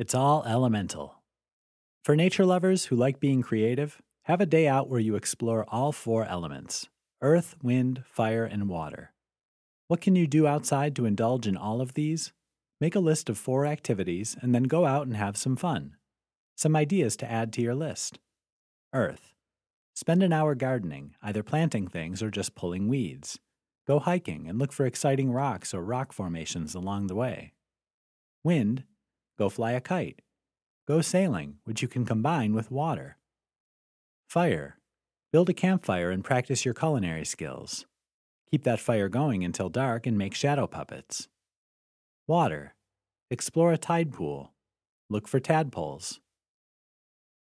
It's all elemental. For nature lovers who like being creative, have a day out where you explore all four elements earth, wind, fire, and water. What can you do outside to indulge in all of these? Make a list of four activities and then go out and have some fun. Some ideas to add to your list Earth. Spend an hour gardening, either planting things or just pulling weeds. Go hiking and look for exciting rocks or rock formations along the way. Wind. Go fly a kite. Go sailing, which you can combine with water. Fire. Build a campfire and practice your culinary skills. Keep that fire going until dark and make shadow puppets. Water. Explore a tide pool. Look for tadpoles.